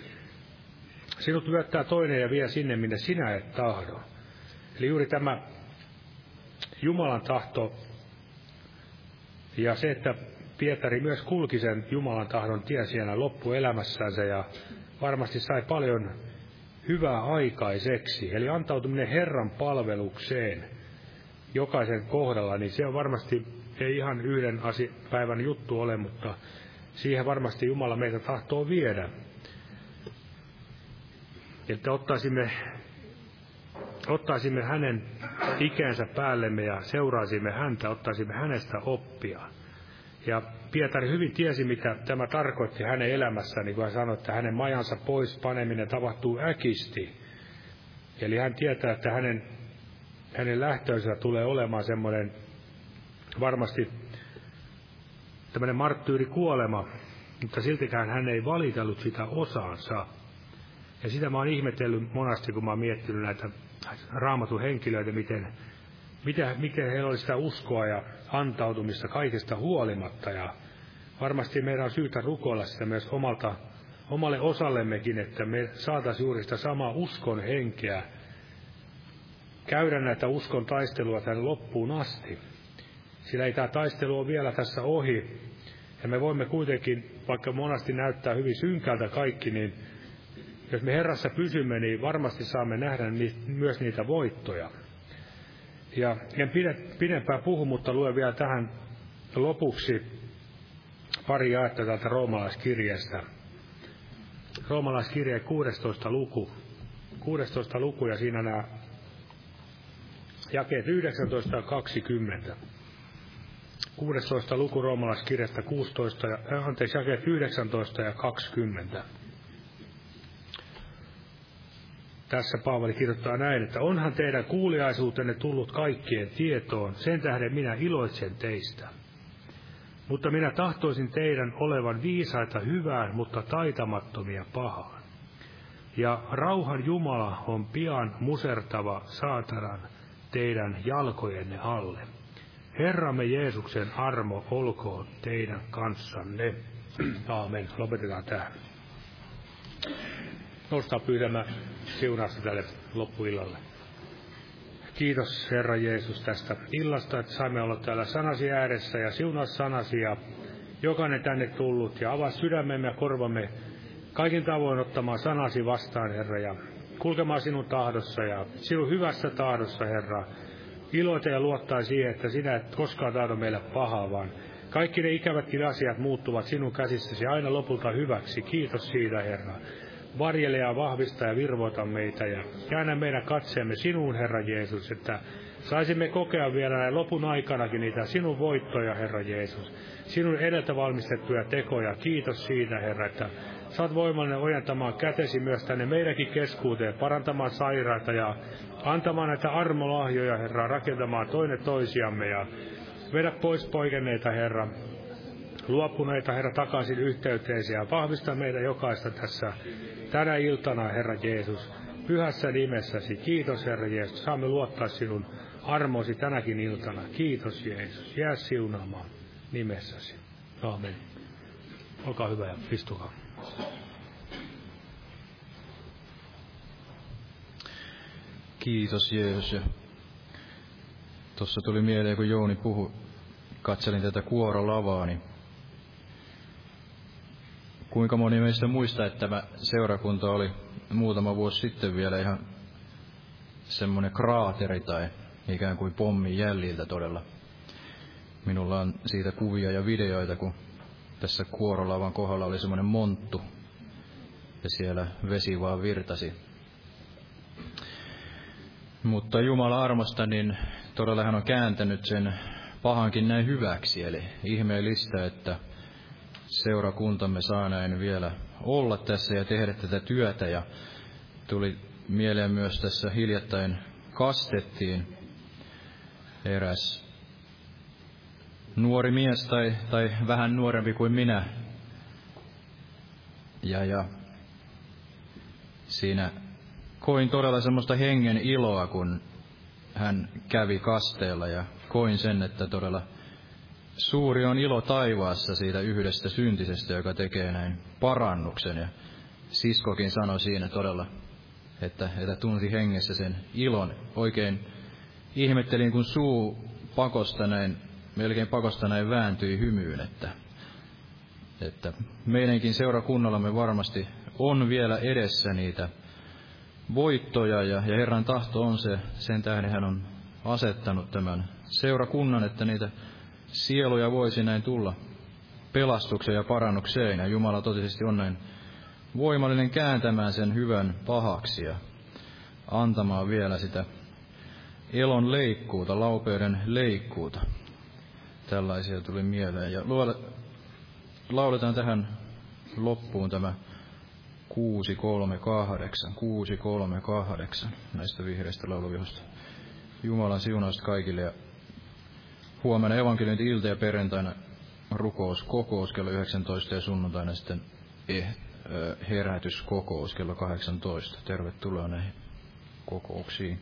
Sinut vyöttää toinen ja vie sinne, minne sinä et tahdo. Eli juuri tämä Jumalan tahto ja se, että Pietari myös kulki sen Jumalan tahdon tie siellä loppuelämässänsä ja varmasti sai paljon hyvää aikaiseksi. Eli antautuminen Herran palvelukseen jokaisen kohdalla, niin se on varmasti ei ihan yhden päivän juttu ole, mutta siihen varmasti Jumala meitä tahtoo viedä. Että ottaisimme ottaisimme hänen ikänsä päällemme ja seuraisimme häntä, ottaisimme hänestä oppia. Ja Pietari hyvin tiesi, mitä tämä tarkoitti hänen elämässään, niin kuin hän sanoi, että hänen majansa pois paneminen tapahtuu äkisti. Eli hän tietää, että hänen, hänen lähtöönsä tulee olemaan semmoinen varmasti tämmöinen marttyyri kuolema, mutta siltikään hän ei valitellut sitä osaansa. Ja sitä mä oon ihmetellyt monasti, kun mä oon miettinyt näitä raamatun henkilöitä, miten, miten, miten heillä oli sitä uskoa ja antautumista kaikesta huolimatta. Ja varmasti meidän on syytä rukoilla sitä myös omalta, omalle osallemmekin, että me saataisiin juuri sitä samaa uskon henkeä, käydä näitä uskon taistelua tänne loppuun asti. Sillä ei tämä taistelu ole vielä tässä ohi. Ja me voimme kuitenkin, vaikka monasti näyttää hyvin synkältä kaikki, niin jos me Herrassa pysymme, niin varmasti saamme nähdä myös niitä voittoja. Ja en pidempään puhu, mutta luen vielä tähän lopuksi pari jaetta täältä roomalaiskirjeestä. Roomalaiskirje 16 luku. 16 luku ja siinä nämä jakeet 19 ja 20. 16 luku roomalaiskirjasta 16, ja, anteeksi, jakeet 19 ja 20 tässä Paavali kirjoittaa näin, että onhan teidän kuuliaisuutenne tullut kaikkien tietoon, sen tähden minä iloitsen teistä. Mutta minä tahtoisin teidän olevan viisaita hyvään, mutta taitamattomia pahaan. Ja rauhan Jumala on pian musertava saatanan teidän jalkojenne alle. Herramme Jeesuksen armo olkoon teidän kanssanne. Aamen. Lopetetaan tähän nostaa pyytämään siunausta tälle loppuillalle. Kiitos Herra Jeesus tästä illasta, että saimme olla täällä sanasi ääressä ja siunaa sanasi ja jokainen tänne tullut ja avaa sydämemme ja korvamme kaikin tavoin ottamaan sanasi vastaan, Herra, ja kulkemaan sinun tahdossa ja sinun hyvässä tahdossa, Herra. Iloita ja luottaa siihen, että sinä et koskaan tahdo meille pahaa, vaan kaikki ne ikävätkin asiat muuttuvat sinun käsissäsi aina lopulta hyväksi. Kiitos siitä, Herra. Varjele ja vahvista ja virvoita meitä ja käännä meidän katseemme sinuun, Herra Jeesus, että saisimme kokea vielä näin lopun aikanakin niitä sinun voittoja, Herra Jeesus. Sinun edeltä valmistettuja tekoja. Kiitos siitä, Herra, että saat voimallinen ojentamaan kätesi myös tänne meidänkin keskuuteen, parantamaan sairaita ja antamaan näitä armolahjoja, Herra, rakentamaan toinen toisiamme ja vedä pois poikenneita, Herra, luopuneita, Herra, takaisin yhteyteesi ja vahvista meitä jokaista tässä tänä iltana, Herra Jeesus, pyhässä nimessäsi. Kiitos, Herra Jeesus. Saamme luottaa sinun armosi tänäkin iltana. Kiitos, Jeesus. Jää siunaamaan nimessäsi. Aamen. Olkaa hyvä ja istukaa.
Kiitos Jeesus. Tuossa tuli mieleen, kun Jouni puhui, katselin tätä kuorolavaa, niin kuinka moni meistä muistaa, että tämä seurakunta oli muutama vuosi sitten vielä ihan semmoinen kraateri tai ikään kuin pommin jäljiltä todella. Minulla on siitä kuvia ja videoita, kun tässä kuorolavan kohdalla oli semmoinen monttu, ja siellä vesi vaan virtasi. Mutta Jumala armosta, niin todella hän on kääntänyt sen pahankin näin hyväksi, eli ihmeellistä, että seurakuntamme saa näin vielä olla tässä ja tehdä tätä työtä, ja tuli mieleen myös tässä hiljattain kastettiin eräs nuori mies tai, tai vähän nuorempi kuin minä. Ja, ja siinä koin todella semmoista hengen iloa, kun hän kävi kasteella ja koin sen, että todella suuri on ilo taivaassa siitä yhdestä syntisestä, joka tekee näin parannuksen. Ja siskokin sanoi siinä todella, että, että tunsi hengessä sen ilon. Oikein ihmettelin, kun suu pakosta näin melkein pakosta näin vääntyi hymyyn, että, että meidänkin seurakunnallamme varmasti on vielä edessä niitä voittoja ja, ja Herran tahto on se, sen tähden hän on asettanut tämän seurakunnan, että niitä sieluja voisi näin tulla pelastukseen ja parannukseen. Ja Jumala totisesti on näin voimallinen kääntämään sen hyvän pahaksi ja antamaan vielä sitä elon leikkuuta, laupeuden leikkuuta. Tällaisia tuli mieleen. Ja lauletaan tähän loppuun tämä 638, 638 näistä vihreistä lauluvihosta. Jumalan siunausta kaikille ja huomenna evankeliointi ilta ja perjantaina rukous, kokous kello 19 ja sunnuntaina sitten eh, herätyskokous kello 18. Tervetuloa näihin kokouksiin.